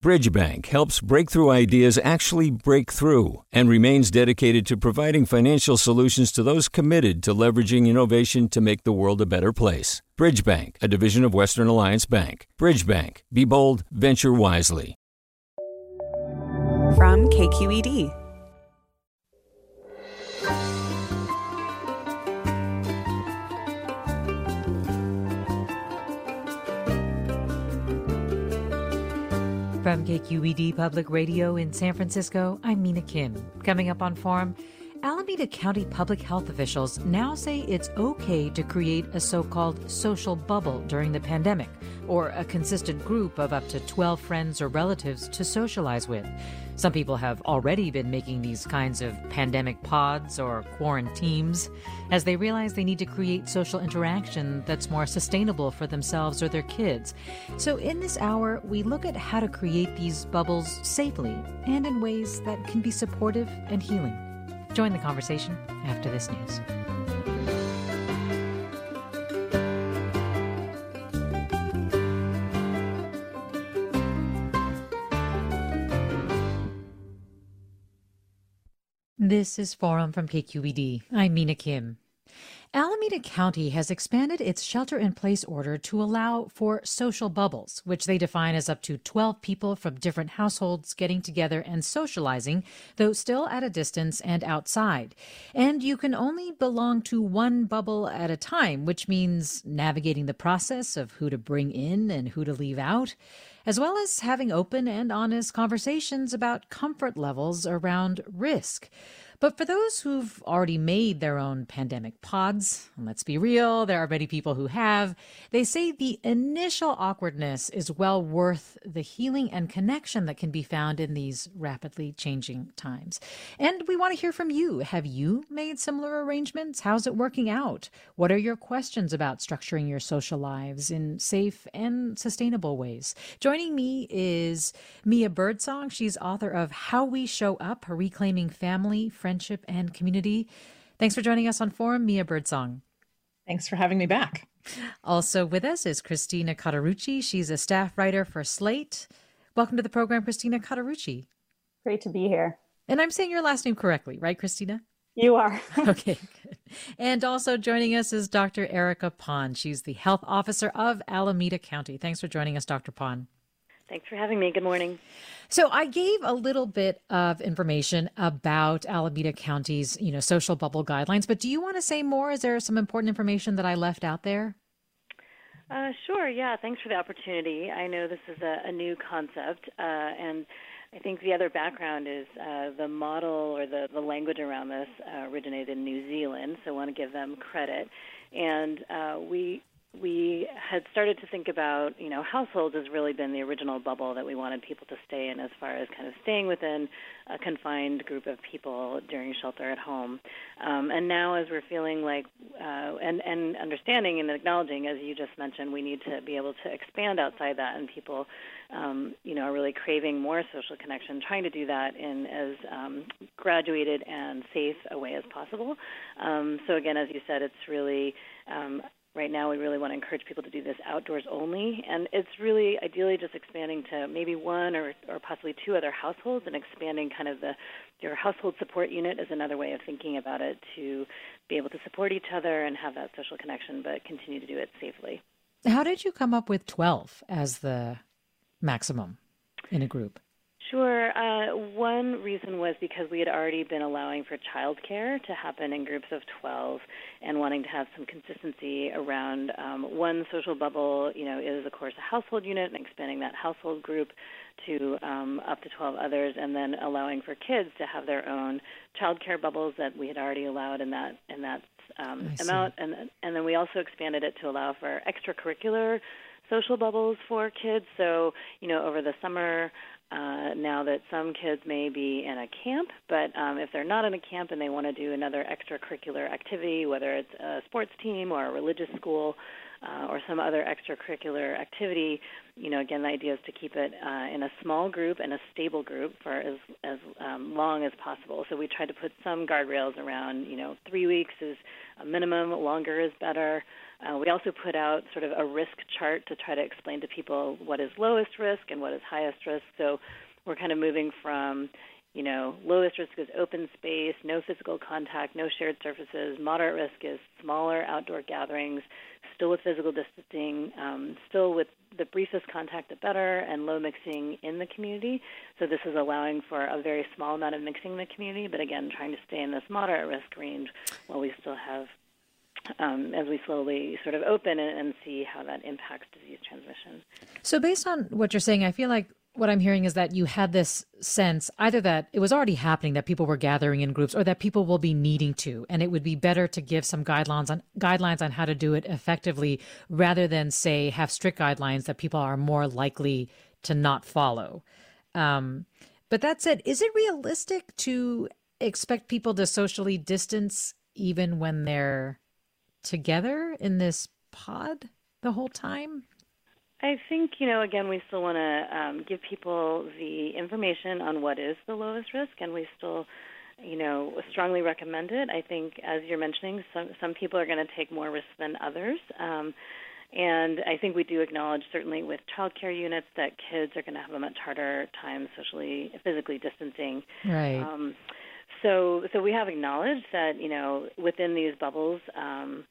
Bridgebank helps breakthrough ideas actually break through and remains dedicated to providing financial solutions to those committed to leveraging innovation to make the world a better place. Bridgebank, a division of Western Alliance Bank. Bridgebank, be bold, venture wisely. From KQED. From KQED Public Radio in San Francisco, I'm Mina Kim. Coming up on Forum, Alameda County public health officials now say it's okay to create a so called social bubble during the pandemic, or a consistent group of up to 12 friends or relatives to socialize with. Some people have already been making these kinds of pandemic pods or quarantines as they realize they need to create social interaction that's more sustainable for themselves or their kids. So, in this hour, we look at how to create these bubbles safely and in ways that can be supportive and healing. Join the conversation after this news. This is Forum from KQED. I'm Mina Kim. Alameda County has expanded its shelter in place order to allow for social bubbles, which they define as up to 12 people from different households getting together and socializing, though still at a distance and outside. And you can only belong to one bubble at a time, which means navigating the process of who to bring in and who to leave out as well as having open and honest conversations about comfort levels around risk. But for those who've already made their own pandemic pods, and let's be real, there are many people who have, they say the initial awkwardness is well worth the healing and connection that can be found in these rapidly changing times. And we want to hear from you. Have you made similar arrangements? How's it working out? What are your questions about structuring your social lives in safe and sustainable ways? Joining me is Mia Birdsong. She's author of How We Show Up, Reclaiming Family, friendship, and community. Thanks for joining us on Forum, Mia Birdsong. Thanks for having me back. Also with us is Christina Cauterucci. She's a staff writer for Slate. Welcome to the program, Christina Cauterucci. Great to be here. And I'm saying your last name correctly, right, Christina? You are. okay, good. And also joining us is Dr. Erica Pan. She's the health officer of Alameda County. Thanks for joining us, Dr. Pan. Thanks for having me. Good morning. So I gave a little bit of information about Alameda County's, you know, social bubble guidelines, but do you want to say more? Is there some important information that I left out there? Uh, sure. Yeah. Thanks for the opportunity. I know this is a, a new concept, uh, and I think the other background is uh, the model or the, the language around this uh, originated in New Zealand, so I want to give them credit. And uh, we we had started to think about, you know, households has really been the original bubble that we wanted people to stay in as far as kind of staying within a confined group of people during shelter at home. Um, and now as we're feeling like, uh, and, and understanding and acknowledging, as you just mentioned, we need to be able to expand outside that and people, um, you know, are really craving more social connection, trying to do that in as um, graduated and safe a way as possible. Um, so again, as you said, it's really um, right now we really want to encourage people to do this outdoors only. And it's really ideally just expanding to maybe one or, or possibly two other households and expanding kind of the your household support unit is another way of thinking about it to be able to support each other and have that social connection but continue to do it safely. How did you come up with 12 as the maximum in a group Sure. Uh, one reason was because we had already been allowing for childcare to happen in groups of 12 and wanting to have some consistency around um, one social bubble, you know, is of course a household unit and expanding that household group to um, up to 12 others and then allowing for kids to have their own childcare bubbles that we had already allowed in that in that um, amount and and then we also expanded it to allow for extracurricular social bubbles for kids. So, you know, over the summer, uh, now that some kids may be in a camp, but um, if they're not in a camp and they want to do another extracurricular activity, whether it's a sports team or a religious school, uh, or some other extracurricular activity, you know, again, the idea is to keep it uh, in a small group and a stable group for as as um, long as possible. So we try to put some guardrails around, you know, three weeks is a minimum, longer is better. Uh, we also put out sort of a risk chart to try to explain to people what is lowest risk and what is highest risk. So we're kind of moving from, you know, lowest risk is open space, no physical contact, no shared surfaces. Moderate risk is smaller outdoor gatherings, still with physical distancing, um, still with the briefest contact the better, and low mixing in the community. So this is allowing for a very small amount of mixing in the community, but again, trying to stay in this moderate risk range while we still have um, as we slowly sort of open and, and, see how that impacts disease transmission. So, based on what you're saying, I feel like what I'm hearing is that you had this sense either that it was already happening that people were gathering in groups or that people will be needing to and it would be better to give some guidelines on guidelines on how to do it effectively rather than say have strict guidelines that people are more likely to not follow. Um, but that said, is it realistic to expect people to socially distance even when they're together in this pod the whole time? I think, you know, again, we still want to um, give people the information on what is the lowest risk, and we still, you know, strongly recommend it. I think, as you're mentioning, some some people are going to take more risk than others. Um, and I think we do acknowledge, certainly with childcare units, that kids are going to have a much harder time socially, physically distancing. Right. Um, so, so we have acknowledged that you know within these bubbles, um,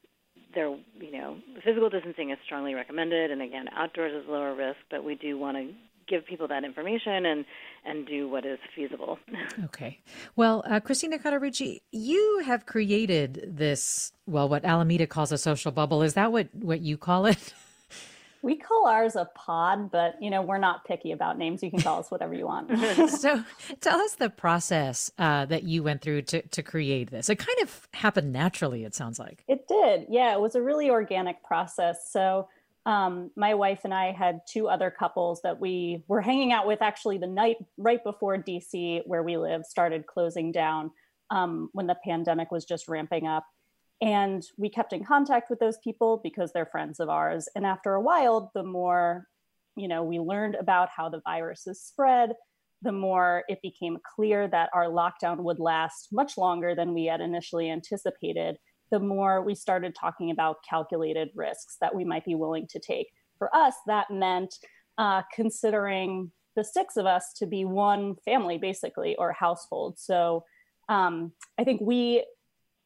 there, you know, physical distancing is strongly recommended, and again, outdoors is lower risk, but we do want to give people that information and and do what is feasible. Okay. Well, uh, Christina Cauterucci, you have created this, well, what Alameda calls a social bubble. Is that what, what you call it? We call ours a pod, but you know we're not picky about names. You can call us whatever you want. so, tell us the process uh, that you went through to to create this. It kind of happened naturally. It sounds like it did. Yeah, it was a really organic process. So, um, my wife and I had two other couples that we were hanging out with actually the night right before DC, where we live, started closing down um, when the pandemic was just ramping up. And we kept in contact with those people because they're friends of ours. And after a while, the more, you know, we learned about how the virus is spread, the more it became clear that our lockdown would last much longer than we had initially anticipated, the more we started talking about calculated risks that we might be willing to take. For us, that meant uh, considering the six of us to be one family, basically, or household. So um, I think we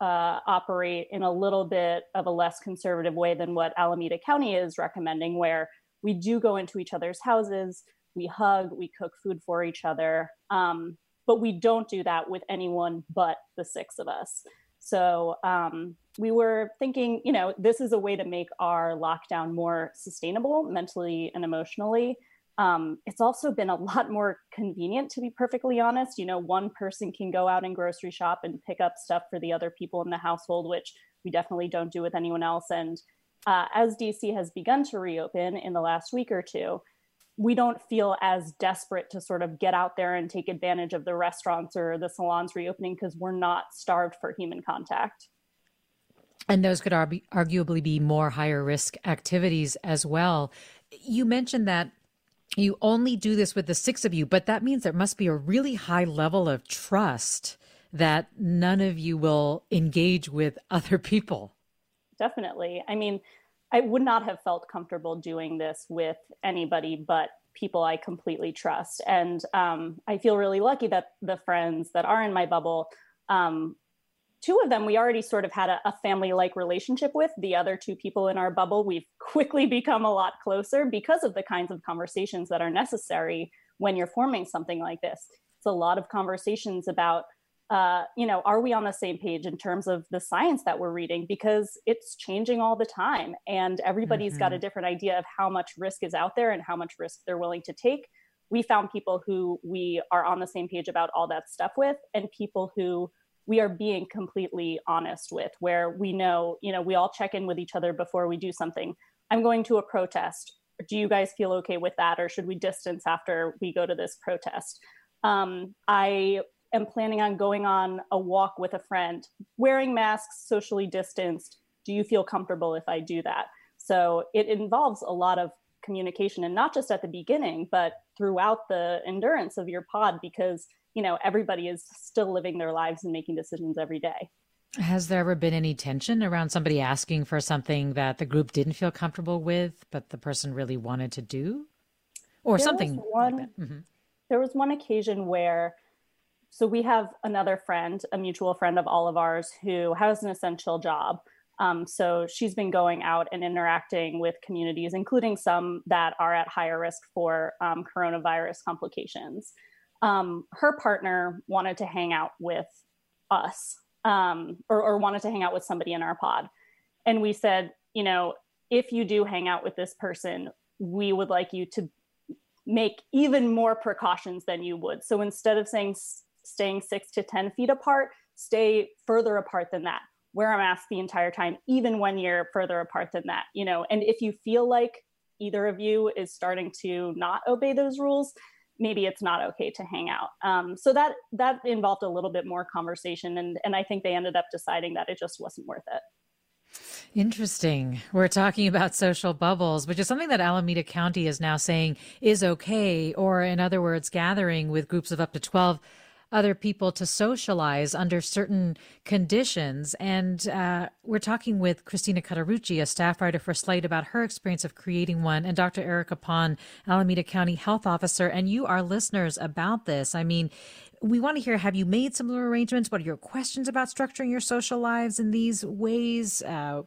uh, operate in a little bit of a less conservative way than what Alameda County is recommending, where we do go into each other's houses, we hug, we cook food for each other, um, but we don't do that with anyone but the six of us. So um, we were thinking, you know, this is a way to make our lockdown more sustainable mentally and emotionally. Um, it's also been a lot more convenient, to be perfectly honest. You know, one person can go out and grocery shop and pick up stuff for the other people in the household, which we definitely don't do with anyone else. And uh, as DC has begun to reopen in the last week or two, we don't feel as desperate to sort of get out there and take advantage of the restaurants or the salons reopening because we're not starved for human contact. And those could arguably be more higher risk activities as well. You mentioned that you only do this with the six of you, but that means there must be a really high level of trust that none of you will engage with other people. Definitely. I mean, I would not have felt comfortable doing this with anybody but people I completely trust. And um, I feel really lucky that the friends that are in my bubble um, two of them we already sort of had a, a family like relationship with. The other two people in our bubble, we've quickly become a lot closer because of the kinds of conversations that are necessary when you're forming something like this. It's a lot of conversations about, uh, you know, are we on the same page in terms of the science that we're reading? Because it's changing all the time and everybody's mm-hmm. got a mm-hmm. different idea of how much risk is out there and how much risk they're willing to take. We found people who we are on the same page about all that stuff with and people who we are being completely honest with where we know you know we all check in with each other before we do something. I'm going to a protest. Do you guys feel okay with that or should we distance after we go to this protest? Um, i am planning on going on a walk with a friend wearing masks socially distanced. Do you feel comfortable if i do that? So it involves a lot of communication and not just at the beginning, but throughout the endurance of your pod because, you know, everybody is still living their lives and making decisions every day. Has there ever been any tension around somebody asking for something that the group didn't feel comfortable with, but the person really wanted to do? Or there something one, like mm-hmm. There was one occasion where, so we have another friend, a mutual friend of all of ours, who has an essential job. Um, so she's been going out and interacting with communities, including some that are at higher risk for um, coronavirus complications. Um, her partner wanted to hang out with us um, or, or wanted to hang out with somebody in our pod. And we said, you know, if you do hang out with this person, we would like you to make even more precautions than you would. So instead of saying staying six to 10 feet apart, stay further apart than that. Wear a mask the entire time, even when you're further apart than that, you know. And if you feel like either of you is starting to not obey those rules, maybe it's not okay to hang out. Um, so that that involved a little bit more conversation, and and I think they ended up deciding that it just wasn't worth it. Interesting. We're talking about social bubbles, which is something that Alameda County is now saying is okay, or in other words, gathering with groups of up to 12 other people to socialize under certain conditions. And uh, we're talking with Christina Cauterucci, a staff writer for Slate, about her experience of creating one, and Dr. Erica Pan, Alameda County Health Officer. And you are listeners about this. I mean, we want to hear have you made similar arrangements? What are your questions about structuring your social lives in these ways? Uh,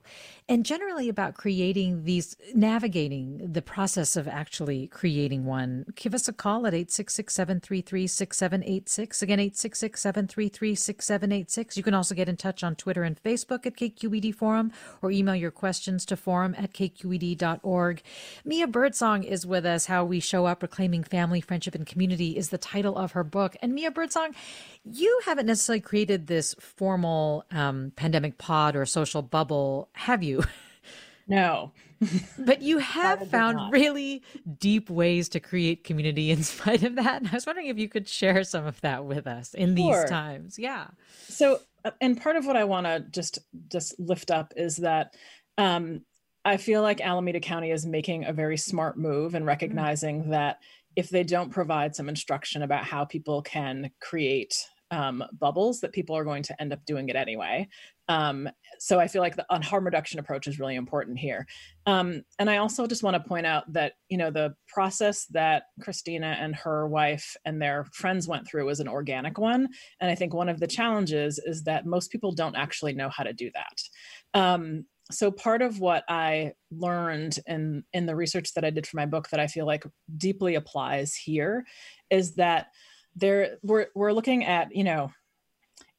and generally about creating these, navigating the process of actually creating one. Give us a call at 866 733 6786. Again, 866 733 6786. You can also get in touch on Twitter and Facebook at KQED Forum or email your questions to forum at kqed.org. Mia Birdsong is with us. How We Show Up Reclaiming Family, Friendship, and Community is the title of her book. And Mia Birdsong Birdsong, you haven't necessarily created this formal um, pandemic pod or social bubble, have you? No. but you have found not. really deep ways to create community in spite of that. And I was wondering if you could share some of that with us in sure. these times. Yeah. So, uh, and part of what I want to just just lift up is that um, I feel like Alameda County is making a very smart move and mm. recognizing mm-hmm. that if they don't provide some instruction about how people can create um, bubbles, that people are going to end up doing it anyway. Um, so I feel like the harm reduction approach is really important here. Um, and I also just want to point out that you know the process that Christina and her wife and their friends went through was an organic one. And I think one of the challenges is that most people don't actually know how to do that. Um, so part of what i learned in in the research that i did for my book that i feel like deeply applies here is that there we're we're looking at you know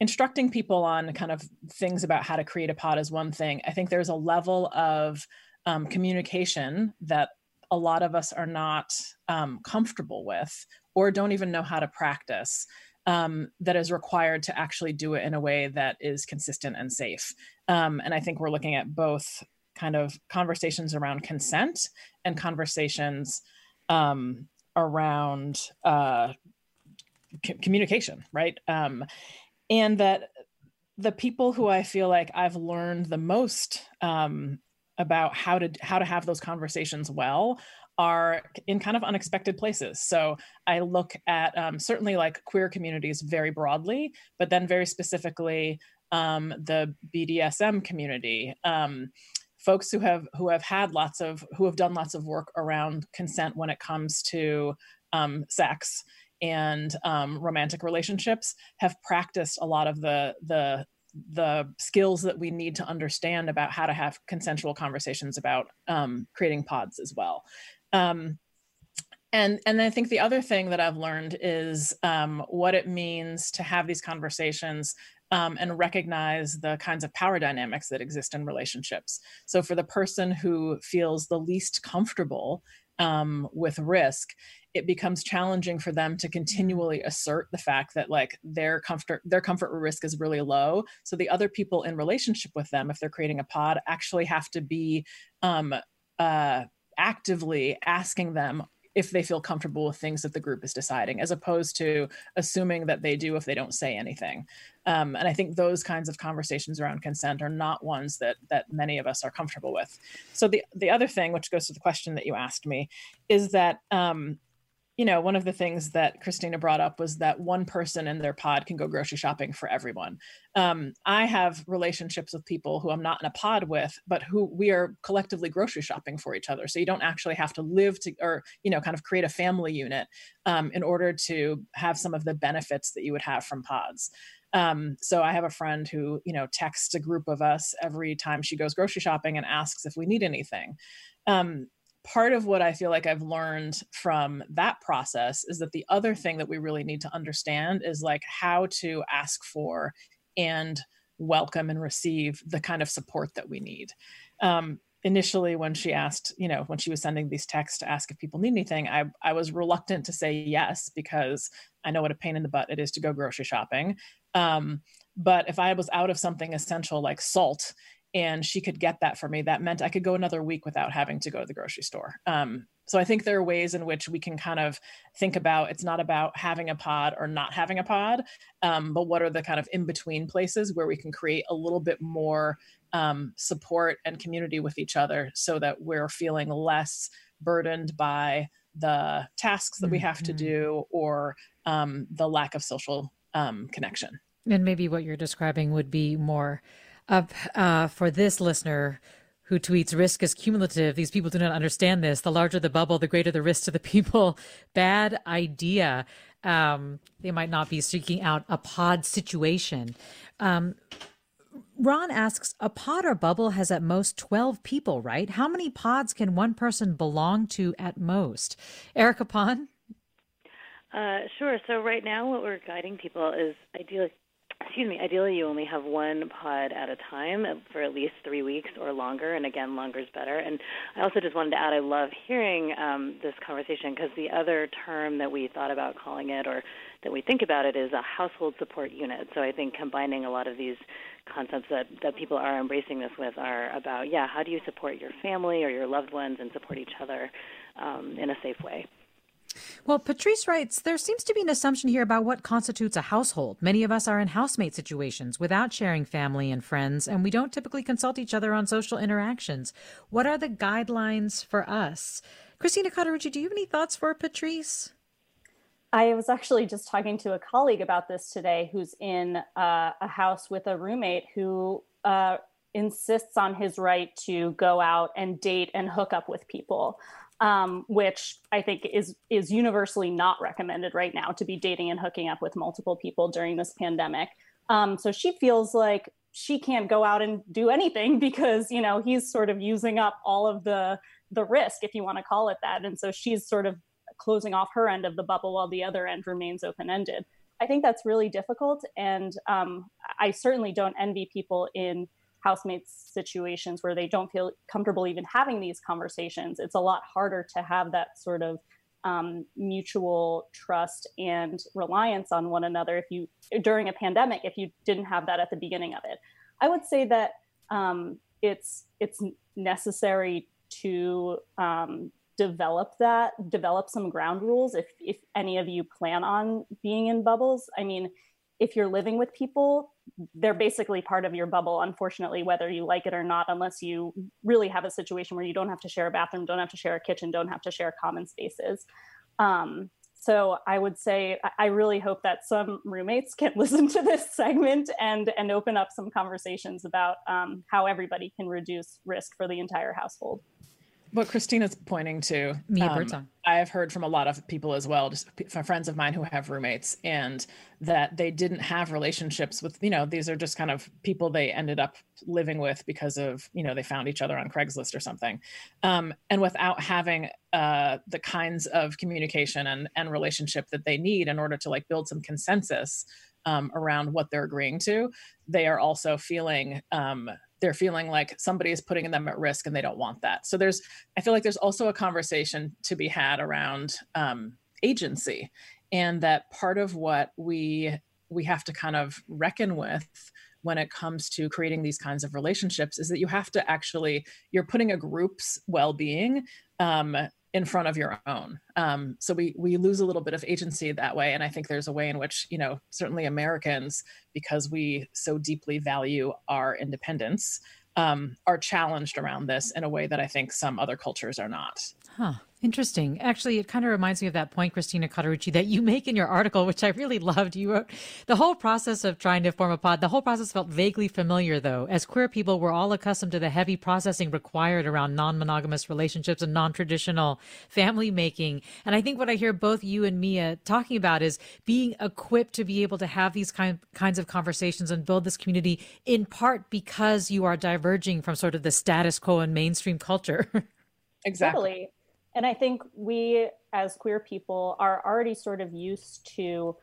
instructing people on kind of things about how to create a pod is one thing i think there's a level of um, communication that a lot of us are not um, comfortable with or don't even know how to practice um, that is required to actually do it in a way that is consistent and safe. Um, and I think we're looking at both kind of conversations around consent and conversations um, around uh, c- communication, right? Um, and that the people who I feel like I've learned the most um, about how to how to have those conversations well are in kind of unexpected places. So I look at um, certainly like queer communities very broadly, but then very specifically um, the BDSM community. Um, folks who have who have had lots of who have done lots of work around consent when it comes to um, sex and um, romantic relationships have practiced a lot of the the the skills that we need to understand about how to have consensual conversations about um, creating pods as well. Um, and and I think the other thing that I've learned is um, what it means to have these conversations um, and recognize the kinds of power dynamics that exist in relationships. So for the person who feels the least comfortable um, with risk, it becomes challenging for them to continually assert the fact that like their comfort their comfort risk is really low. So the other people in relationship with them, if they're creating a pod, actually have to be um, uh, actively asking them if they feel comfortable with things that the group is deciding, as opposed to assuming that they do if they don't say anything. Um, and I think those kinds of conversations around consent are not ones that that many of us are comfortable with. So the the other thing, which goes to the question that you asked me, is that um, you know, one of the things that Christina brought up was that one person in their pod can go grocery shopping for everyone. Um, I have relationships with people who I'm not in a pod with, but who we are collectively grocery shopping for each other. So you don't actually have to live to, or, you know, kind of create a family unit um, in order to have some of the benefits that you would have from pods. Um, so I have a friend who, you know, texts a group of us every time she goes grocery shopping and asks if we need anything. Um, part of what I feel like I've learned from that process is that the other thing that we really need to understand is like how to ask for and welcome and receive the kind of support that we need. Um, initially, when she asked, you know, when she was sending these texts to ask if people need anything, I, I was reluctant to say yes because I know what a pain in the butt it is to go grocery shopping. Um, but if I was out of something essential like salt and she could get that for me. That meant i could go another week without having to go to the grocery store. Um, so i think there are ways in which we can kind of think about it's not about having a pod or not having a pod um, but what are the kind of in between places where we can create a little bit more um, support and community with each other so that we're feeling less burdened by the tasks that we have to mm-hmm. do or um, the lack of social um, connection. And maybe what you're describing would be more up uh, for this listener who tweets risk is cumulative. These people do not understand this. The larger the bubble, the greater the risk to the people. Bad idea. Um, they might not be seeking out a pod situation. Um, Ron asks, a pod or bubble has at most 12 people, right? How many pods can one person belong to at most? Erica Pan? Uh, sure. So right now, what we're guiding people is ideally excuse me, ideally you only have one pod at a time for at least three weeks or longer, and again, longer is better. And I also just wanted to add, I love hearing um, this conversation because the other term that we thought about calling it or that we think about it is a household support unit. So I think combining a lot of these concepts that, that people are embracing this with are about, yeah, how do you support your family or your loved ones and support each other um, in a safe way? Well, Patrice writes there seems to be an assumption here about what constitutes a household. Many of us are in housemate situations without sharing family and friends, and we don't typically consult each other on social interactions. What are the guidelines for us? Christina Cauterucci, do you have any thoughts for Patrice? I was actually just talking to a colleague about this today who's in uh, a house with a roommate who uh, insists on his right to go out and date and hook up with people um, which I think is is universally not recommended right now to be dating and hooking up with multiple people during this pandemic. Um, so she feels like she can't go out and do anything because you know he's sort of using up all of the the risk, if you want to call it that, and so she's sort of closing off her end of the bubble while the other end remains open ended. I think that's really difficult, and um, I certainly don't envy people in housemates situations where they don't feel comfortable even having these conversations, it's a lot harder to have that sort of um, mutual trust and reliance on one another if you during a pandemic if you didn't have that at the beginning of it. I would say that um, it's it's necessary to um, develop that develop some ground rules if if any of you plan on being in bubbles. I mean if you're living with people, they're basically part of your bubble, unfortunately, whether you like it or not, unless you really have a situation where you don't have to share a bathroom, don't have to share a kitchen, don't have to share common spaces. Um, so I would say I really hope that some roommates can listen to this segment and and open up some conversations about um, how everybody can reduce risk for the entire household what Christina's pointing to, Mia um, I have heard from a lot of people as well, just friends of mine who have roommates, and that they didn't have relationships with, you know, these are just kind of people they ended up living with because of, you know, they found each other on Craigslist or something, um, and without having uh, the kinds of communication and and relationship that they need in order to like build some consensus um, around what they're agreeing to, they are also feeling um, they're feeling like somebody is putting them at risk and they don't want that. So there's, I feel like there's also a conversation to be had around um, agency, and that part of what we we have to kind of reckon with when it comes to creating these kinds of relationships is that you have to actually you're putting a group's well-being um, in front of your own. Um, so we we lose a little bit of agency that way, and I think there's a way in which you know certainly Americans, because we so deeply value our independence, um, are challenged around this in a way that I think some other cultures are not. Huh. Interesting. Actually, it kind of reminds me of that point, Christina Cauterucci, that you make in your article, which I really loved. You wrote the whole process of trying to form a pod. The whole process felt vaguely familiar, though. As queer people, we're all accustomed to the heavy processing required around non-monogamous relationships and non-traditional family making. And I think what I hear both you and Mia talking about is being equipped to be able to have these kind kinds of conversations and build this community, in part because you are diverging from sort of the status quo and mainstream culture. exactly. Totally. And I think we, as queer people, are already sort of used to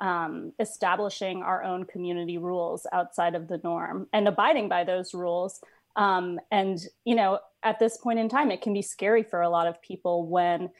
um, establishing our own community rules outside of the norm and abiding by those rules. Um, and, you know, at this point in time, it can be scary for a lot of people when,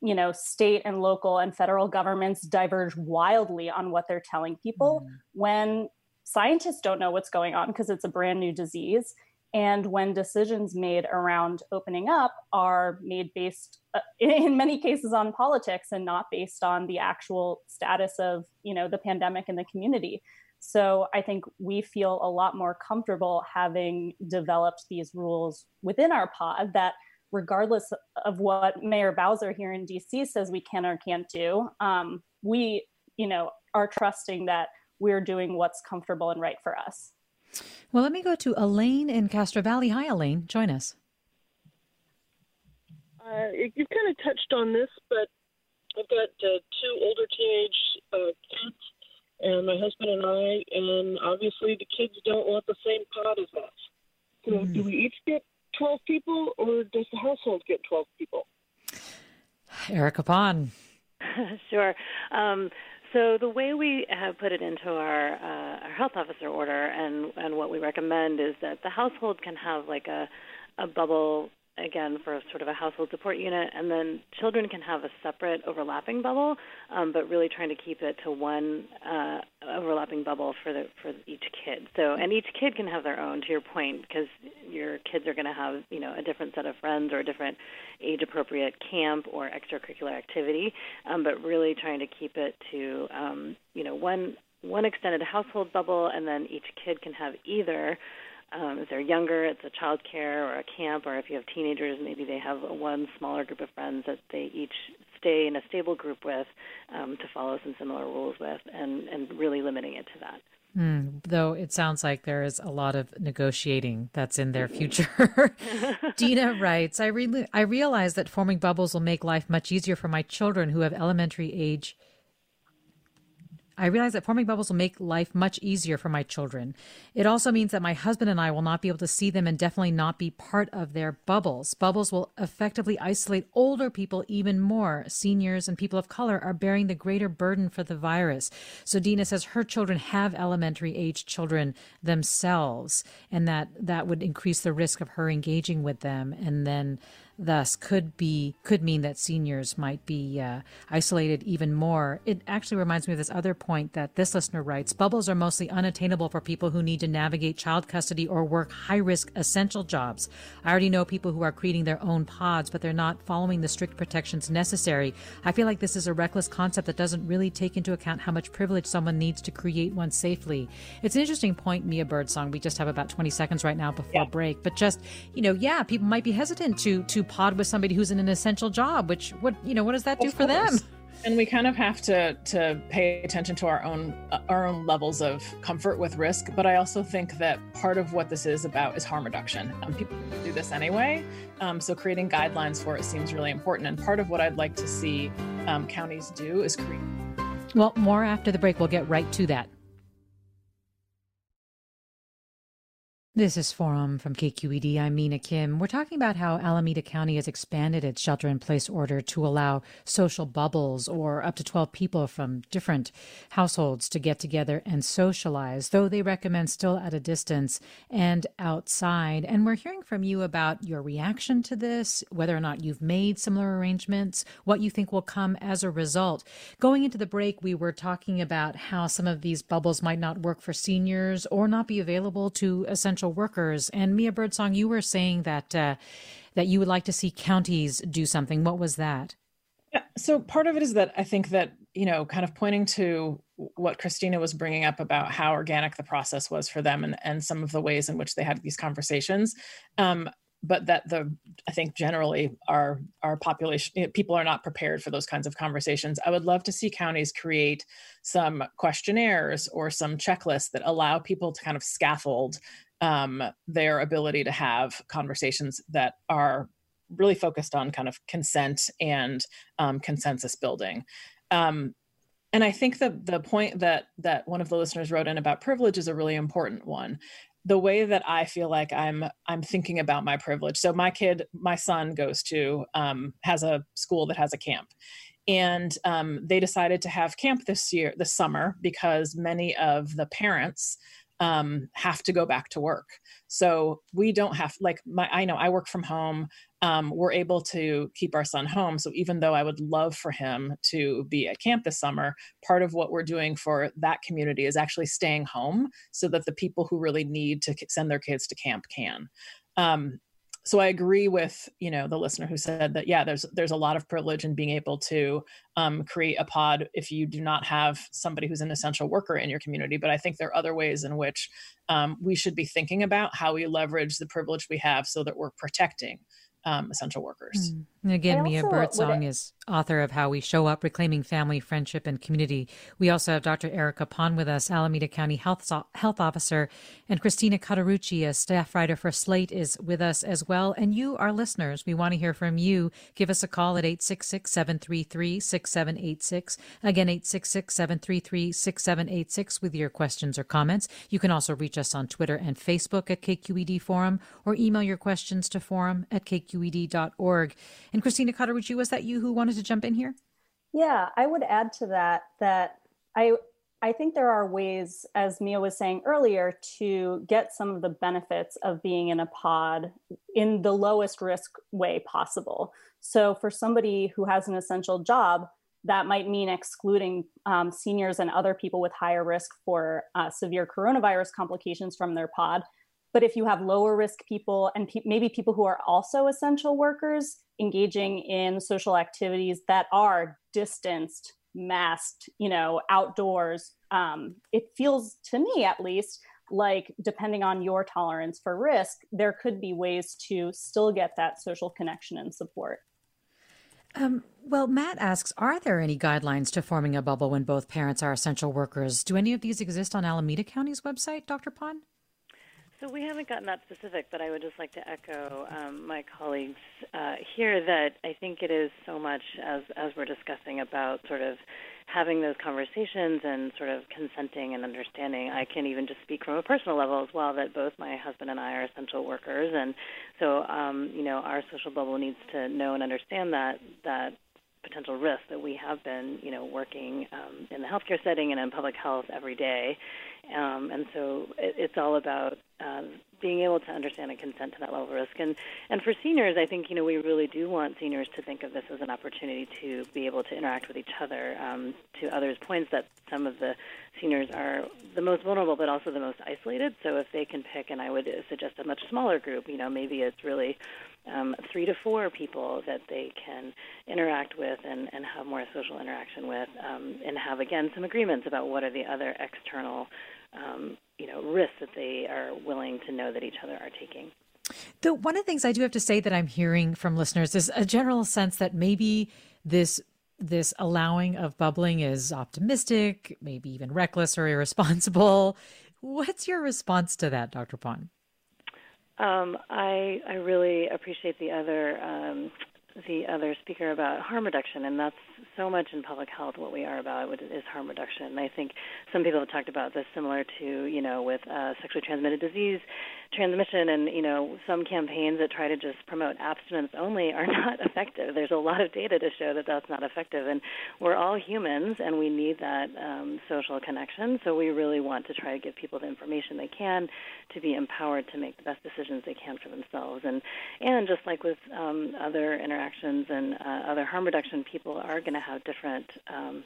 you know, state and local and federal governments diverge wildly on what they're telling people mm. when scientists don't know what's going on because it's a brand new disease and when decisions made around opening up are made based uh, in many cases on politics and not based on the actual status of you know the pandemic in the community. So i think we feel a lot more comfortable having developed these rules within our pod that regardless of what mayor bowser here in dc says we can or can't do um, we you know are trusting that we're doing what's comfortable and right for us well, let me go to Elaine in Castro Valley. Hi, Elaine. Join us. Uh, you've kind of touched on this, but I've got uh, two older teenage uh, kids, and my husband and I, and obviously the kids don't want the same pot as us. So, mm. do we each get 12 people, or does the household get 12 people? Erica Pan. sure. Um, so the way we have put it into our, uh, our health officer order and and what we recommend is that the household can have like a a bubble again for sort of a household support unit, and then children can have a separate overlapping bubble, um, but really trying to keep it to one uh, overlapping bubble for the for each kid. So, and each kid can have their own. To your point, because your kids are going to have you know a different set of friends or a different age appropriate camp or extracurricular activity, um, but really trying to keep it to um, you know one one extended household bubble, and then each kid can have either um, if they're younger, it's a child care or a camp, or if you have teenagers, maybe they have one smaller group of friends that they each stay in a stable group with um, to follow some similar rules with, and, and really limiting it to that. Mm, though it sounds like there is a lot of negotiating that's in their future. Dina writes, I, re- I realize that forming bubbles will make life much easier for my children who have elementary age I realize that forming bubbles will make life much easier for my children. It also means that my husband and I will not be able to see them and definitely not be part of their bubbles. Bubbles will effectively isolate older people even more. Seniors and people of color are bearing the greater burden for the virus. So Dina says her children have elementary age children themselves, and that that would increase the risk of her engaging with them. And then thus could be could mean that seniors might be uh, isolated even more. It actually reminds me of this other point that this listener writes: bubbles are mostly unattainable for people who need to navigate child custody or work high-risk essential jobs. I already know people who are creating their own pods, but they're not following the strict protections necessary. I feel like this is a reckless concept that doesn't really take into account how much privilege someone needs to create one safely. It's an interesting point, Mia Birdsong. We just have about 20 seconds right now before yeah. break, but just you know, yeah, people might be hesitant to to pod with somebody who's in an essential job which what you know what does that do for them? and we kind of have to to pay attention to our own uh, our own levels of comfort with risk. But i also think that part of what this is about is harm reduction. Um, people do this anyway. Um, so creating guidelines for it seems really important. And part of what i'd like to see um, counties do is create well more after the break we'll get right to that This is Forum from KQED. I'm Mina Kim. We're talking about how Alameda County has expanded its shelter in place order to allow social bubbles or up to 12 people from different households to get together and socialize, though they recommend still at a distance and outside. And we're hearing from you about your reaction to this, whether or not you've made similar arrangements, what you think will come as a result. Going into the break, we were talking about how some of these bubbles might not work for seniors or not be available to essential workers. And Mia Birdsong, you were saying that uh, that you would like to see counties do something. What was that? So part of it is that I think that you know, kind of pointing to what Christina was bringing up about how organic the process was for them and, and some of the ways in which they had these conversations. Um, but that the I think generally our our population people are not prepared for those kinds of conversations. I would love to see counties create some questionnaires or some checklists that allow people to kind of scaffold um, their ability to have conversations that are really focused on kind of consent and um, consensus building. Um, and I think that the point that that one of the listeners wrote in about privilege is a really important one. The way that I feel like I'm I'm thinking about my privilege. So my kid, my son goes to um, has a school that has a camp, and um, they decided to have camp this year this summer because many of the parents um, have to go back to work. So we don't have like my I know I work from home um, we're able to keep our son home. So even though I would love for him to be at camp this summer, part of what we're doing for that community is actually staying home so that the people who really need to send their kids to camp can. Um, so I agree with you know the listener who said that yeah there's there's a lot of privilege in being able to um, create a pod if you do not have somebody who's an essential worker in your community. But I think there are other ways in which um, we should be thinking about how we leverage the privilege we have so that we're protecting um, essential workers. Mm. And again, Mia Birdsong is author of How We Show Up, Reclaiming Family, Friendship, and Community. We also have Dr. Erica Pan with us, Alameda County Health, Health Officer, and Christina Cauterucci, a staff writer for Slate, is with us as well. And you, our listeners, we want to hear from you. Give us a call at 866 733 6786. Again, 866 733 6786 with your questions or comments. You can also reach us on Twitter and Facebook at KQED Forum or email your questions to forum at kqed.org. And Christina Cauterucci, was that you who wanted to jump in here? Yeah, I would add to that that I I think there are ways, as Mia was saying earlier, to get some of the benefits of being in a pod in the lowest risk way possible. So, for somebody who has an essential job, that might mean excluding um, seniors and other people with higher risk for uh, severe coronavirus complications from their pod. But if you have lower risk people and pe- maybe people who are also essential workers engaging in social activities that are distanced, masked, you know, outdoors, um, it feels to me at least like depending on your tolerance for risk, there could be ways to still get that social connection and support. Um, well, Matt asks Are there any guidelines to forming a bubble when both parents are essential workers? Do any of these exist on Alameda County's website, Dr. Pan? So we haven't gotten that specific, but I would just like to echo um, my colleagues uh, here that I think it is so much as as we're discussing about sort of having those conversations and sort of consenting and understanding. I can even just speak from a personal level as well that both my husband and I are essential workers, and so um, you know our social bubble needs to know and understand that that potential risk that we have been, you know, working um, in the healthcare setting and in public health every day. Um, and so it, it's all about um, being able to understand and consent to that level of risk. And and for seniors, I think you know we really do want seniors to think of this as an opportunity to be able to interact with each other. Um, to others' points that some of the seniors are the most vulnerable, but also the most isolated. So if they can pick, and I would suggest a much smaller group, you know, maybe it's really um, three to four people that they can interact with and, and have more social interaction with, um, and have again some agreements about what are the other external, um, you know, risks that they are willing to know that each other are taking. The one of the things I do have to say that I'm hearing from listeners is a general sense that maybe this this allowing of bubbling is optimistic, maybe even reckless or irresponsible. What's your response to that, Dr. Pan? Um, I I really appreciate the other um, the other speaker about harm reduction, and that's so much in public health. What we are about is harm reduction. And I think some people have talked about this similar to you know with uh, sexually transmitted disease transmission and you know some campaigns that try to just promote abstinence only are not effective. There's a lot of data to show that that's not effective and we're all humans and we need that um, social connection. So we really want to try to give people the information they can to be empowered to make the best decisions they can for themselves. And and just like with um, other interactions and uh, other harm reduction people are going to have different um,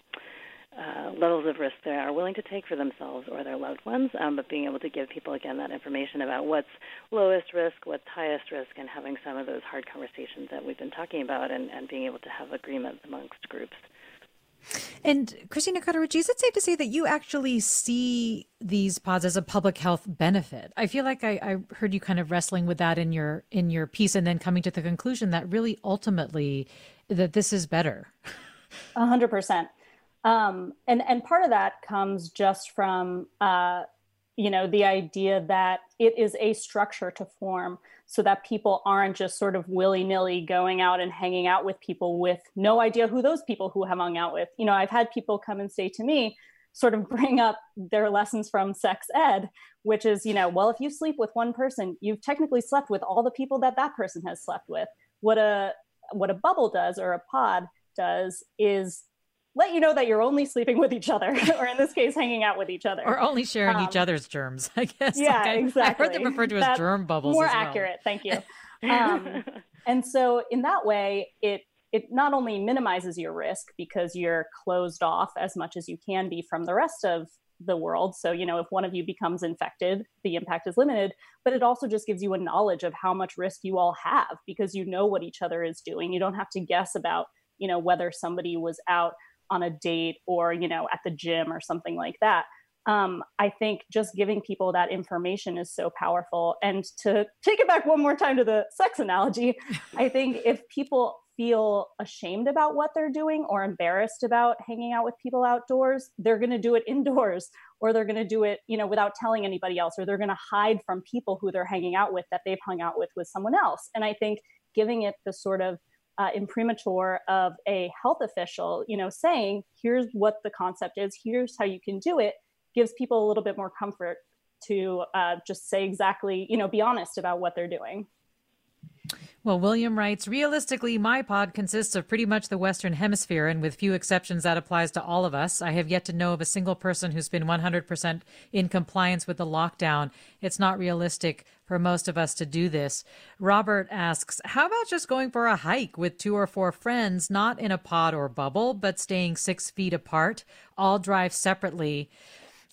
uh, levels of risk they are willing to take for themselves or their loved ones, um, but being able to give people again that information about what's lowest risk, what's highest risk, and having some of those hard conversations that we've been talking about, and, and being able to have agreement amongst groups. And Christina Cauterucci, is it safe to say that you actually see these pods as a public health benefit? I feel like I, I, heard you kind of wrestling with that in your in your piece, and then coming to the conclusion that really ultimately that this is better. A hundred percent. Um, and and part of that comes just from uh, you know the idea that it is a structure to form so that people aren't just sort of willy-nilly going out and hanging out with people with no idea who those people who have hung out with. You know i've had people come and say to me sort of bring up their lessons from sex ed which is you know well if you sleep with one person you've technically slept with all the people that that person has slept with. What a what a bubble does or a pod does is let you know that you're only sleeping with each other, or in this case, hanging out with each other, or only sharing um, each other's germs. I guess. Yeah, like I, exactly. I heard them referred to as That's germ bubbles. More well. accurate, thank you. Um, and so, in that way, it it not only minimizes your risk because you're closed off as much as you can be from the rest of the world. So, you know, if one of you becomes infected, the impact is limited, but it also just gives you a knowledge of how much risk you all have because you know what each other is doing. You don't have to guess about, you know, whether somebody was out on a date or you know at the gym or something like that. Um, i think just giving people that information is so powerful. And to take it back one more time to the sex analogy i think if people feel ashamed about what they're doing or embarrassed about hanging out with people outdoors they're going to do it indoors or they're going to do it you know without telling anybody else or they're going to hide from people who they're hanging out with that they've hung out with with someone else. And i think giving it the sort of uh, imprimatur of a health official, you know, saying, here's what the concept is, here's how you can do it, gives people a little bit more comfort to uh, just say exactly, you know, be honest about what they're doing. Well, William writes Realistically, my pod consists of pretty much the Western Hemisphere, and with few exceptions, that applies to all of us. I have yet to know of a single person who's been 100% in compliance with the lockdown. It's not realistic for most of us to do this. Robert asks How about just going for a hike with two or four friends, not in a pod or bubble, but staying six feet apart? All drive separately.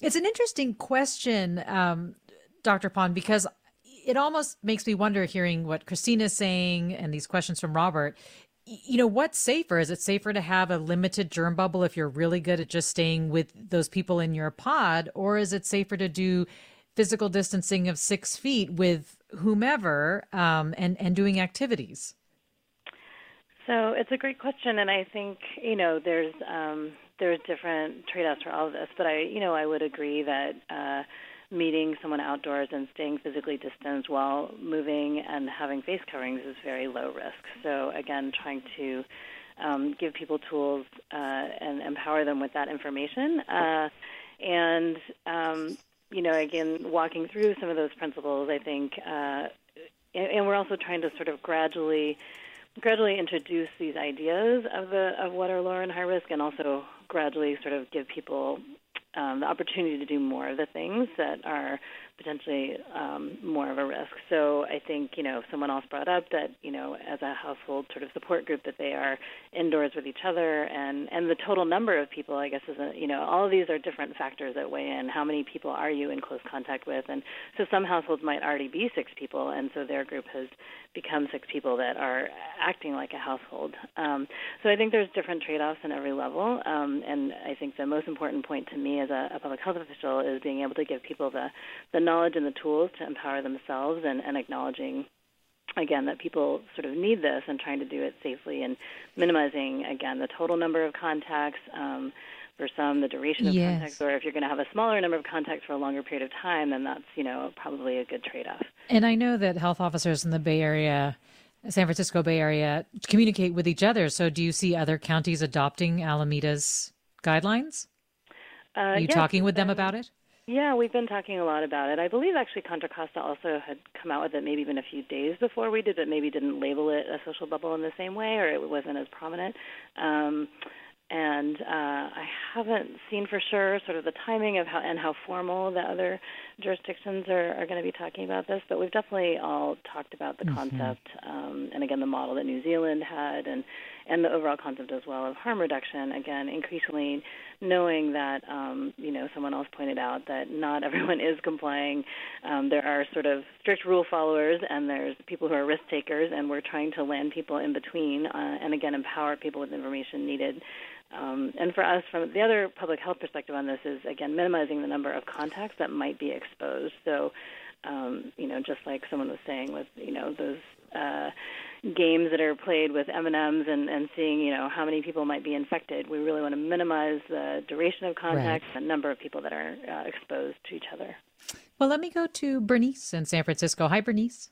It's an interesting question, um, Dr. Pan, because it almost makes me wonder hearing what Christina's saying and these questions from Robert. You know, what's safer? Is it safer to have a limited germ bubble if you're really good at just staying with those people in your pod? Or is it safer to do physical distancing of six feet with whomever um, and, and doing activities? So it's a great question, and I think you know there's um, there's different trade-offs for all of this, but I you know I would agree that uh, meeting someone outdoors and staying physically distanced while moving and having face coverings is very low risk. So again, trying to um, give people tools uh, and empower them with that information, uh, and um, you know, again, walking through some of those principles, I think, uh, and, and we're also trying to sort of gradually gradually introduce these ideas of the of what are lower and high risk and also gradually sort of give people um, the opportunity to do more of the things that are potentially um, more of a risk. So I think you know someone else brought up that you know as a household sort of support group that they are indoors with each other and and the total number of people I guess is a you know all of these are different factors that weigh in. How many people are you in close contact with? And so some households might already be six people, and so their group has become six people that are acting like a household. Um, so I think there's different trade-offs in every level, um, and I think the most important point to me as a, a public health official is being able to give people the the knowledge and the tools to empower themselves and, and acknowledging again that people sort of need this and trying to do it safely and minimizing again the total number of contacts um, for some the duration of yes. contacts or if you're going to have a smaller number of contacts for a longer period of time then that's you know probably a good trade-off. And i know that health officers in the bay area san francisco bay area communicate with each other. So do you see other counties adopting alameda's guidelines? Uh, are you yes, talking with them about it yeah, we've been talking a lot about it. I believe actually Contra Costa also had come out with it maybe even a few days before we did, but maybe didn't label it a social bubble in the same way, or it wasn't as prominent. Um, and uh, I haven't seen for sure sort of the timing of how and how formal the other jurisdictions are, are going to be talking about this, but we've definitely all talked about the mm-hmm. concept um, and again the model that New Zealand had and and the overall concept as well of harm reduction. Again, increasingly knowing that um, you know someone else pointed out that not everyone is complying. Um, there are sort of strict rule followers, and there's people who are risk takers, and we're trying to land people in between, uh, and again empower people with information needed. Um, and for us, from the other public health perspective on this, is again minimizing the number of contacts that might be exposed. So, um, you know, just like someone was saying with you know those. Uh, games that are played with M&Ms and, and seeing, you know, how many people might be infected. We really want to minimize the duration of contact, right. the number of people that are uh, exposed to each other. Well, let me go to Bernice in San Francisco. Hi, Bernice.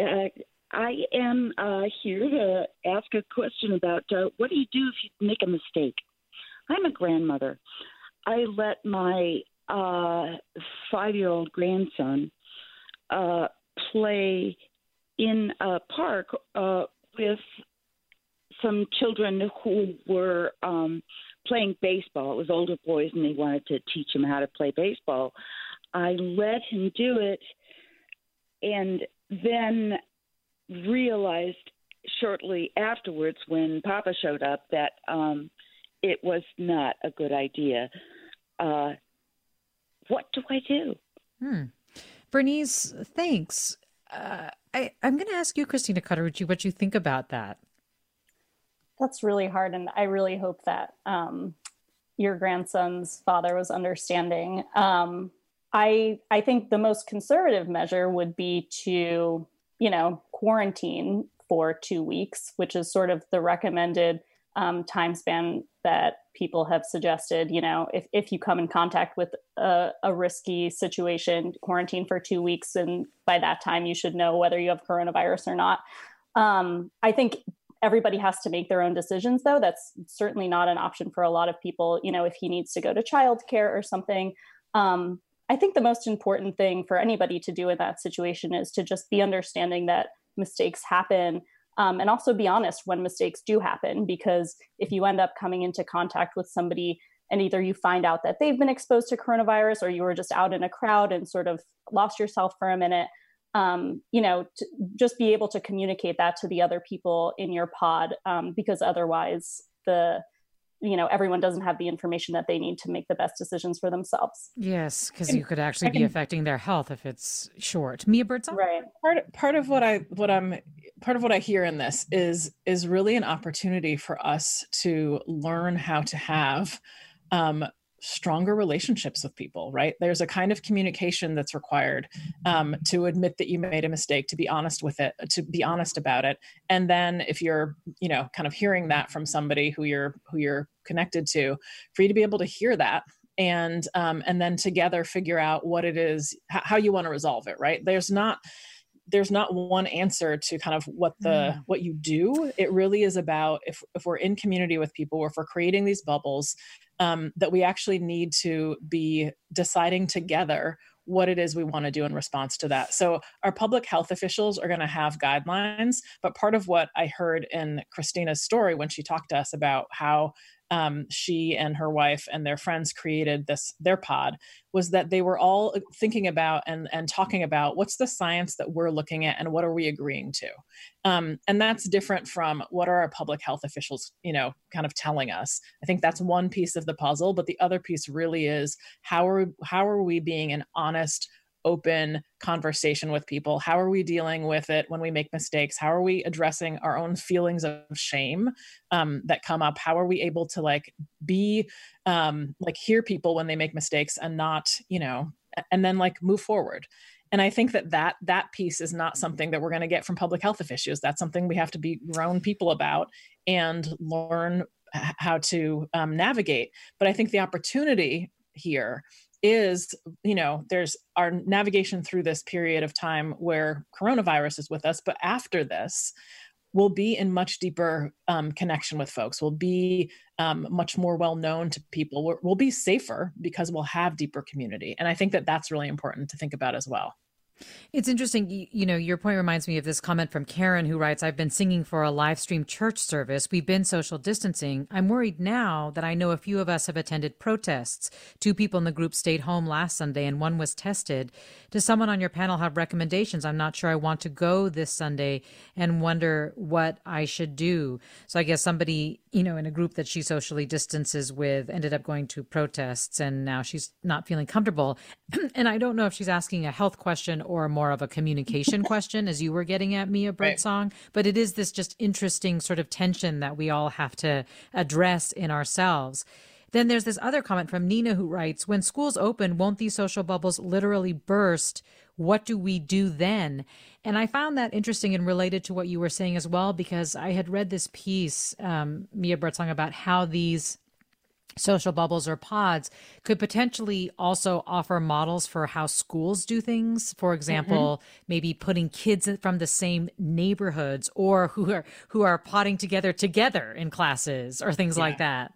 Uh, I am uh, here to ask a question about uh, what do you do if you make a mistake? I'm a grandmother. I let my uh, five year old grandson uh, play in a park uh, with some children who were um, playing baseball. It was older boys, and they wanted to teach him how to play baseball. I let him do it, and then realized shortly afterwards when Papa showed up that um, it was not a good idea. Uh, what do I do? Hmm. Bernice, thanks. Uh, I, I'm going to ask you, Christina Cauterucci, what you think about that. That's really hard, and I really hope that um, your grandson's father was understanding. Um, I I think the most conservative measure would be to, you know, quarantine for two weeks, which is sort of the recommended um, time span that people have suggested. You know, if, if you come in contact with a, a, risky situation, quarantine for two weeks, and by that time you should know whether you have coronavirus or not. Um, I think everybody has to make their own decisions, though. That's certainly not an option for a lot of people. You know, if he needs to go to childcare or something. Um, I think the most important thing for anybody to do in that situation is to just be understanding that mistakes happen um, and also be honest when mistakes do happen because if you end up coming into contact with somebody and either you find out that they've been exposed to coronavirus or you were just out in a crowd and sort of lost yourself for a minute um, you know just be able to communicate that to the other people in your pod um, because otherwise the you know everyone doesn't have the information that they need to make the best decisions for themselves. Yes because you could actually can, be affecting their health if it's short. Mia birdsong? Right. Part, part of what i what i'm part of what i hear in this is is really an opportunity for us to learn how to have um, stronger relationships with people right? There's a kind of communication that's required um, to admit that you made a mistake to be honest with it to be honest about it. And then if you're you know kind of hearing that from somebody who you're who you're connected to for you to be able to hear that and um, and then together figure out what it is how you want to resolve it right? There's not there's not one answer to kind of what the mm. what you do it really is about if if we're in community with people or if we're creating these bubbles um, that we actually need to be deciding together what it is we want to do in response to that. So, our public health officials are going to have guidelines, but part of what I heard in Christina's story when she talked to us about how um, she and her wife and their friends created this their pod was that they were all thinking about and and talking about what's the science that we're looking at and what are we agreeing to? Um, and that's different from what are our public health officials you know kind of telling us. I think that's one piece of the puzzle but the other piece really is how are how are we being an honest open conversation with people. How are we dealing with it when we make mistakes? How are we addressing our own feelings of shame um, that come up? How are we able to like be um, like hear people when they make mistakes and not you know and then like move forward? And i think that that that piece is not something that we're going to get from public health officials. That's something we have to be grown people about and learn how to um, navigate. But i think the opportunity here is you know there's our navigation through this period of time where coronavirus is with us but after this we'll be in much deeper um, connection with folks. We'll be um, much more well known to people. We'll, we'll be safer because we'll have deeper community. And i think that that's really important to think about as well It's interesting. You, know, your point reminds me of this comment from Karen who writes, I've been singing for a live stream church service. We've been social distancing. I'm worried now that I know a few of us have attended protests. Two people in the group stayed home last Sunday and one was tested. Does someone on your panel have recommendations? I'm not sure I want to go this Sunday and wonder what I should do. So I guess somebody, you know, in a group that she socially distances with ended up going to protests and now she's not feeling comfortable. and I don't know if she's asking a health question or more of a communication question, as you were getting at Mia Birdsong. Right. But it is this just interesting sort of tension that we all have to address in ourselves. Then there's this other comment from Nina who writes When schools open, won't these social bubbles literally burst? What do we do then? And I found that interesting and related to what you were saying as well, because I had read this piece, um, Mia Birdsong, about how these social bubbles or pods could potentially also offer models for how schools do things for example mm-hmm. maybe putting kids from the same neighborhoods or who are who are potting together together in classes or things yeah. like that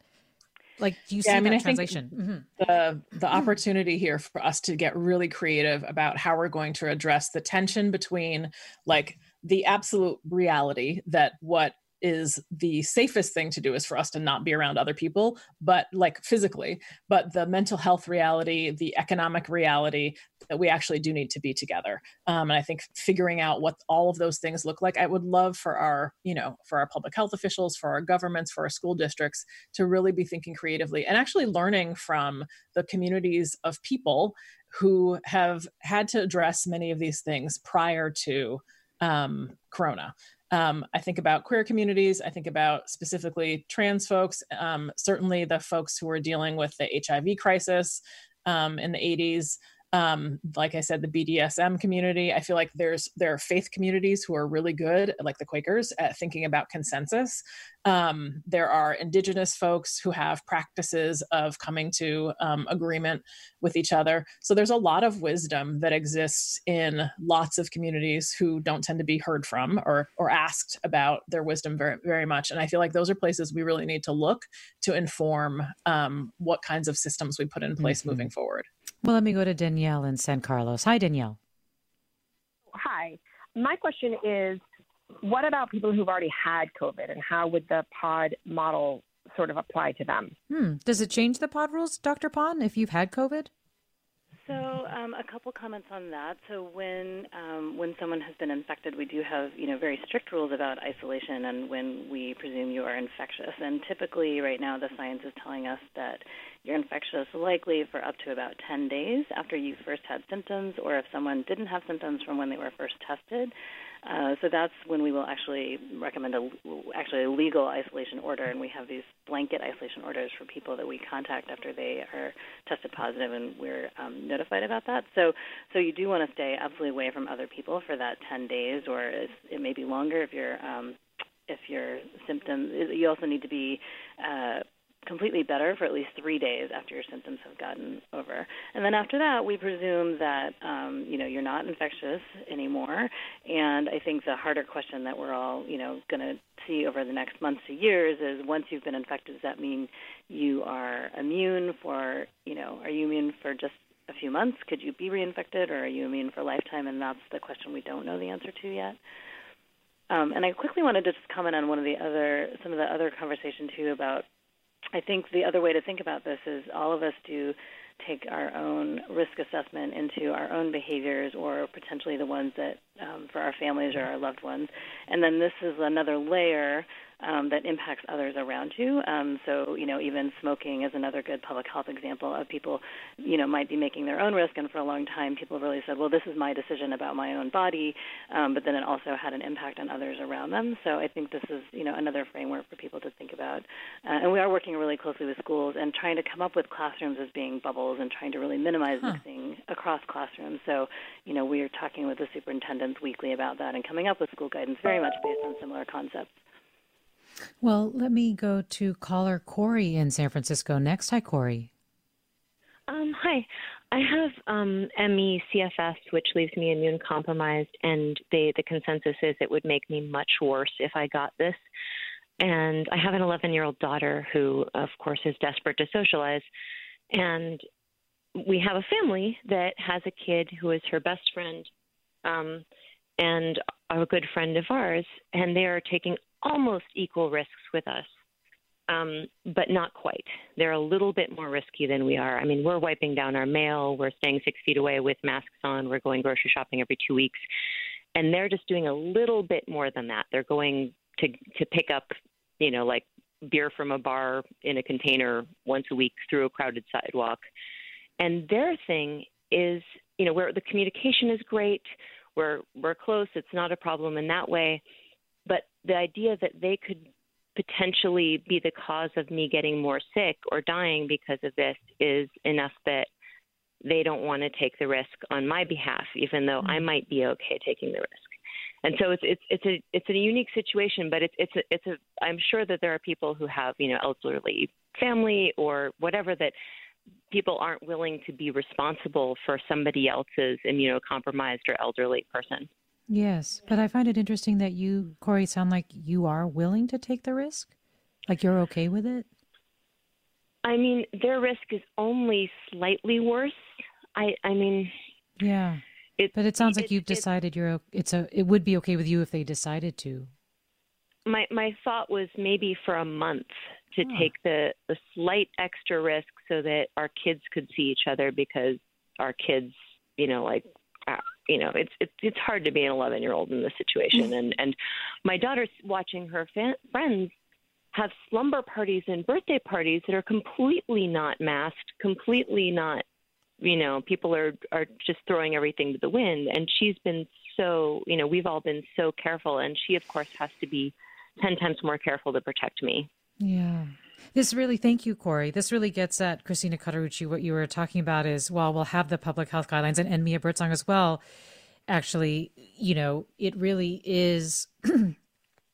like do you yeah, see I mean, that I translation mm-hmm. the the opportunity here for us to get really creative about how we're going to address the tension between like the absolute reality that what is the safest thing to do is for us to not be around other people but like physically. But the mental health reality the economic reality that we actually do need to be together. Um, and i think figuring out what all of those things look like i would love for our you know for our public health officials for our governments for our school districts to really be thinking creatively and actually learning from the communities of people who have had to address many of these things prior to um, corona um, I think about queer communities. I think about specifically trans folks, um, certainly the folks who are dealing with the HIV crisis um, in the 80s um, like I said, the BDSM community. I feel like there's there are faith communities who are really good, like the Quakers, at thinking about consensus. Um, there are indigenous folks who have practices of coming to um, agreement with each other. So there's a lot of wisdom that exists in lots of communities who don't tend to be heard from or or asked about their wisdom very very much. And I feel like those are places we really need to look to inform um, what kinds of systems we put in place mm-hmm. moving forward. Well, let me go to Danielle in San Carlos. Hi, Danielle. Hi. My question is what about people who've already had COVID and how would the pod model sort of apply to them? Hmm. Does it change the pod rules, Dr. Pan, if you've had COVID? So, um, a couple comments on that. So, when um, when someone has been infected, we do have you know very strict rules about isolation and when we presume you are infectious. And typically, right now, the science is telling us that you're infectious likely for up to about 10 days after you first had symptoms, or if someone didn't have symptoms from when they were first tested. Uh, so that's when we will actually recommend a actually a legal isolation order, and we have these blanket isolation orders for people that we contact after they are tested positive, and we're um, notified about that. So so you do want to stay absolutely away from other people for that 10 days, or it may be longer if you're um, if your symptoms. You also need to be uh, completely better for at least three days after your symptoms have gotten over. And then after that, we presume that um, you know you're not infectious anymore. And I think the harder question that we're all you know going to see over the next months to years is once you've been infected, does that mean you are immune for you know are you immune for just a few months? Could you be reinfected, or are you immune for a lifetime? And that's the question we don't know the answer to yet. Um, and I quickly wanted to just comment on one of the other, some of the other conversation too about I think the other way to think about this is all of us do take our own risk assessment into our own behaviors or potentially the ones that um, for our families or our loved ones. And then this is another layer um, that impacts others around you. Um, so, you know, even smoking is another good public health example of people, you know, might be making their own risk. And for a long time, people really said, well, this is my decision about my own body. Um, but then it also had an impact on others around them. So I think this is, you know, another framework for people to think about. Uh, and we are working really closely with schools and trying to come up with classrooms as being bubbles and trying to really minimize huh. mixing across classrooms. So, you know, we are talking with the superintendents weekly about that and coming up with school guidance very much based on similar concepts. Well, let me go to caller Corey in San Francisco next. Hi, Corey. Um, hi. I have um, ME CFS, which leaves me immune compromised, and they, the consensus is it would make me much worse if I got this. And I have an 11 year old daughter who, of course, is desperate to socialize. And we have a family that has a kid who is her best friend um, and a good friend of ours, and they are taking almost equal risks with us, um, but not quite. They're a little bit more risky than we are. I mean, we're wiping down our mail, we're staying six feet away with masks on, we're going grocery shopping every two weeks, and they're just doing a little bit more than that. They're going to to pick up, you know, like beer from a bar in a container once a week through a crowded sidewalk. And their thing is, you know, where the communication is great, we're we're close, it's not a problem in that way. The idea that they could potentially be the cause of me getting more sick or dying because of this is enough that they don't want to take the risk on my behalf, even though I might be okay taking the risk and so it's it's it's a it's a unique situation, but it's it's a, it's a I'm sure that there are people who have you know elderly family or whatever that people aren't willing to be responsible for somebody else's immunocompromised or elderly person. Yes, but I find it interesting that you, Corey, sound like you are willing to take the risk. Like you're okay with it. I mean, their risk is only slightly worse. I I mean, yeah. It, but it sounds like it, you've decided you're it's a it would be okay with you if they decided to. My my thought was maybe for a month to huh. take the the slight extra risk so that our kids could see each other because our kids, you know, like uh, you know, it's it's it's hard to be an 11 year old in this situation, mm. and and my daughter's watching her fan, friends have slumber parties and birthday parties that are completely not masked, completely not you know, people are are just throwing everything to the wind. And she's been so, you know, we've all been so careful, and she, of course, has to be ten times more careful to protect me. Yeah. This really, thank you, Corey. This really gets at Christina Cauterucci. What you were talking about is, while we'll have the public health guidelines and, and Mia Birdsong as well, actually, you know, it really is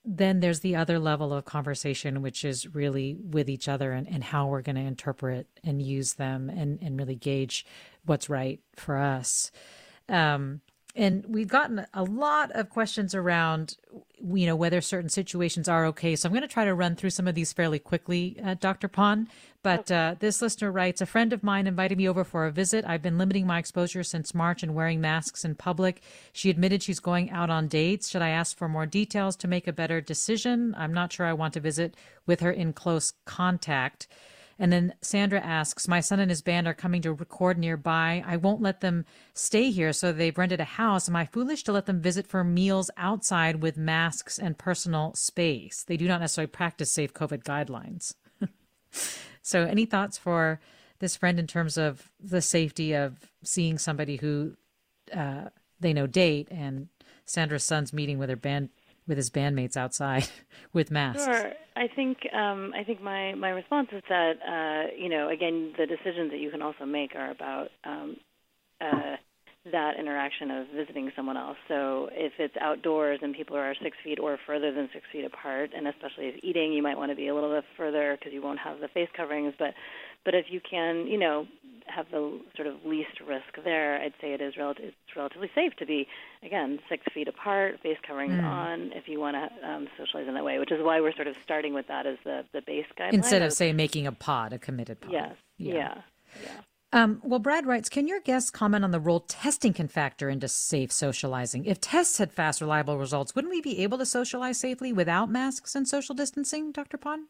then there's the other level of conversation, which is really with each other and, and how we're going to interpret and use them and, and really gauge what's right for us. Um, and we've gotten a lot of questions around you know whether certain situations are okay. So i'm going to try to run through some of these fairly quickly uh, dr pan but uh, this listener writes a friend of mine invited me over for a visit. I've been limiting my exposure since march and wearing masks in public. She admitted she's going out on dates. Should i ask for more details to make a better decision? I'm not sure i want to visit with her in close contact and then Sandra asks, My son and his band are coming to record nearby. I won't let them stay here, so they've rented a house. Am I foolish to let them visit for meals outside with masks and personal space? They do not necessarily practice safe COVID guidelines. so, any thoughts for this friend in terms of the safety of seeing somebody who uh, they know date and Sandra's son's meeting with her band with his bandmates outside with masks? Sure. I think um, I think my my response is that uh, you know again the decisions that you can also make are about um, uh, that interaction of visiting someone else. So if it's outdoors and people are six feet or further than six feet apart, and especially if eating, you might want to be a little bit further because you won't have the face coverings. But but if you can, you know, have the sort of least risk there, I'd say it is rel- it's relatively safe to be, again, six feet apart, face coverings mm. on, if you want to um, socialize in that way, which is why we're sort of starting with that as the, the base guideline. Instead of, say, making a pod, a committed pod. Yes. Yeah. Yeah. yeah. Um, well, Brad writes, can your guests comment on the role testing can factor into safe socializing? If tests had fast, reliable results, wouldn't we be able to socialize safely without masks and social distancing, Dr. Pan?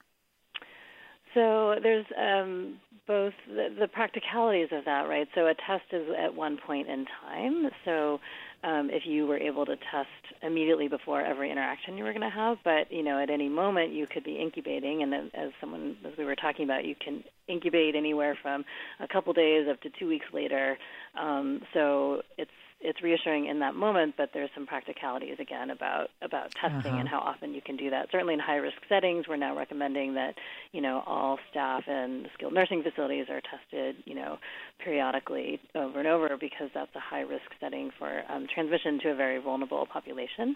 So there's um, both the, the, practicalities of that, right? So a test is at one point in time. So um, if you were able to test immediately before every interaction you were going to have, but you know at any moment you could be incubating, and as someone as we were talking about, you can incubate anywhere from a couple days up to two weeks later. Um, so it's it's reassuring in that moment, but there's some practicalities again about about testing uh-huh. and how often you can do that. Certainly in high risk settings, we're now recommending that you know all staff in skilled nursing facilities are tested you know periodically over and over because that's a high risk setting for um, transmission to a very vulnerable population.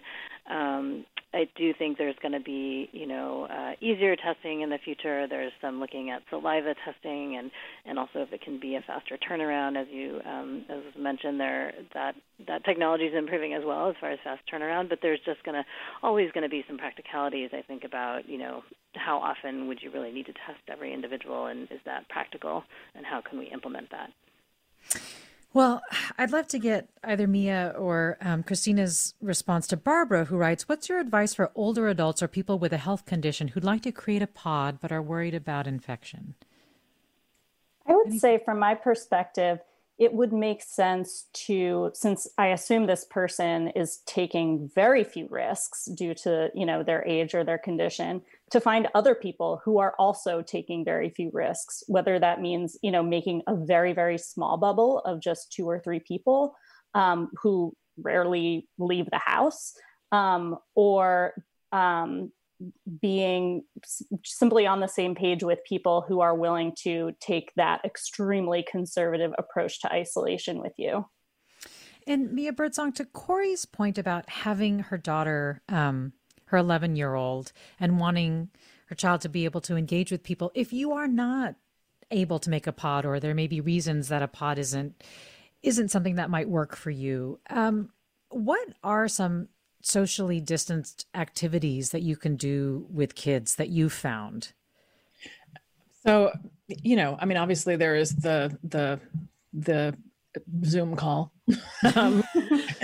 Um, I do think there's going to be, you know, uh, easier testing in the future. There's some looking at saliva testing, and and also if it can be a faster turnaround, as you um, as mentioned, there that that technology is improving as well as far as fast turnaround. But there's just going to always going to be some practicalities. I think about, you know, how often would you really need to test every individual, and is that practical, and how can we implement that? Well, I'd love to get either Mia or um, Christina's response to Barbara, who writes What's your advice for older adults or people with a health condition who'd like to create a pod but are worried about infection? I would say, from my perspective, it would make sense to since i assume this person is taking very few risks due to you know their age or their condition to find other people who are also taking very few risks whether that means you know making a very very small bubble of just two or three people um, who rarely leave the house um, or um, being simply on the same page with people who are willing to take that extremely conservative approach to isolation with you. And Mia Birdsong, to Corey's point about having her daughter, um, her 11 year old, and wanting her child to be able to engage with people, if you are not able to make a pod, or there may be reasons that a pod isn't isn't something that might work for you, um, what are some socially distanced activities that you can do with kids that you found? So, you know, I mean, obviously there is the the the Zoom call. um,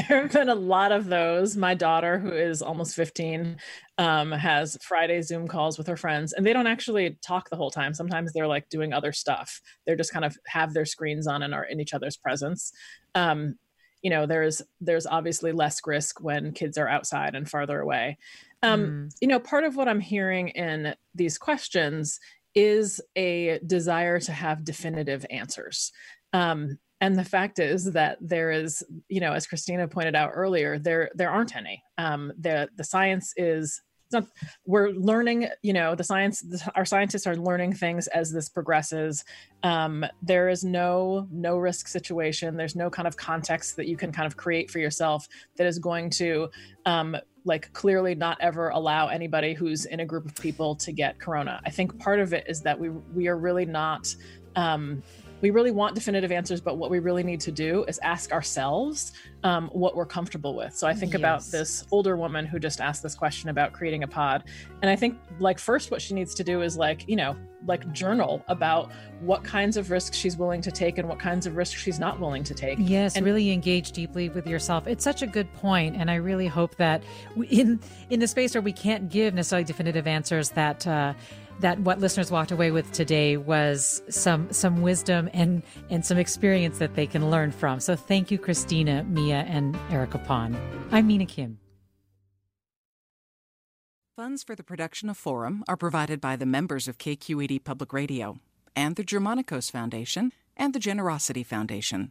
there have been a lot of those. My daughter, who is almost 15, um, has Friday Zoom calls with her friends, and they don't actually talk the whole time. Sometimes they're like doing other stuff. They're just kind of have their screens on and are in each other's presence. Um, you know there's there's obviously less risk when kids are outside and farther away. Um, mm. you know part of what i'm hearing in these questions is a desire to have definitive answers. Um, and the fact is that there is you know as christina pointed out earlier there there aren't any. Um, the the science is not, we're learning you know the science our scientists are learning things as this progresses. Um, there is no no risk situation. There's no kind of context that you can kind of create for yourself that is going to um, like clearly not ever allow anybody who's in a group of people to get corona. I think part of it is that we we are really not um, we really want definitive answers, but what we really need to do is ask ourselves um, what we're comfortable with. So I think yes. about this older woman who just asked this question about creating a pod. And I think, like, first, what she needs to do is, like, you know, like journal about what kinds of risks she's willing to take and what kinds of risks she's not willing to take. Yes, and- really engage deeply with yourself. It's such a good point, and I really hope that in in the space where we can't give necessarily definitive answers, that uh, that what listeners walked away with today was some some wisdom and and some experience that they can learn from. So thank you, Christina, Mia, and Erica Pan. I'm Mina Kim. Funds for the production of Forum are provided by the members of KQED Public Radio and the Germanacos Foundation and the Generosity Foundation.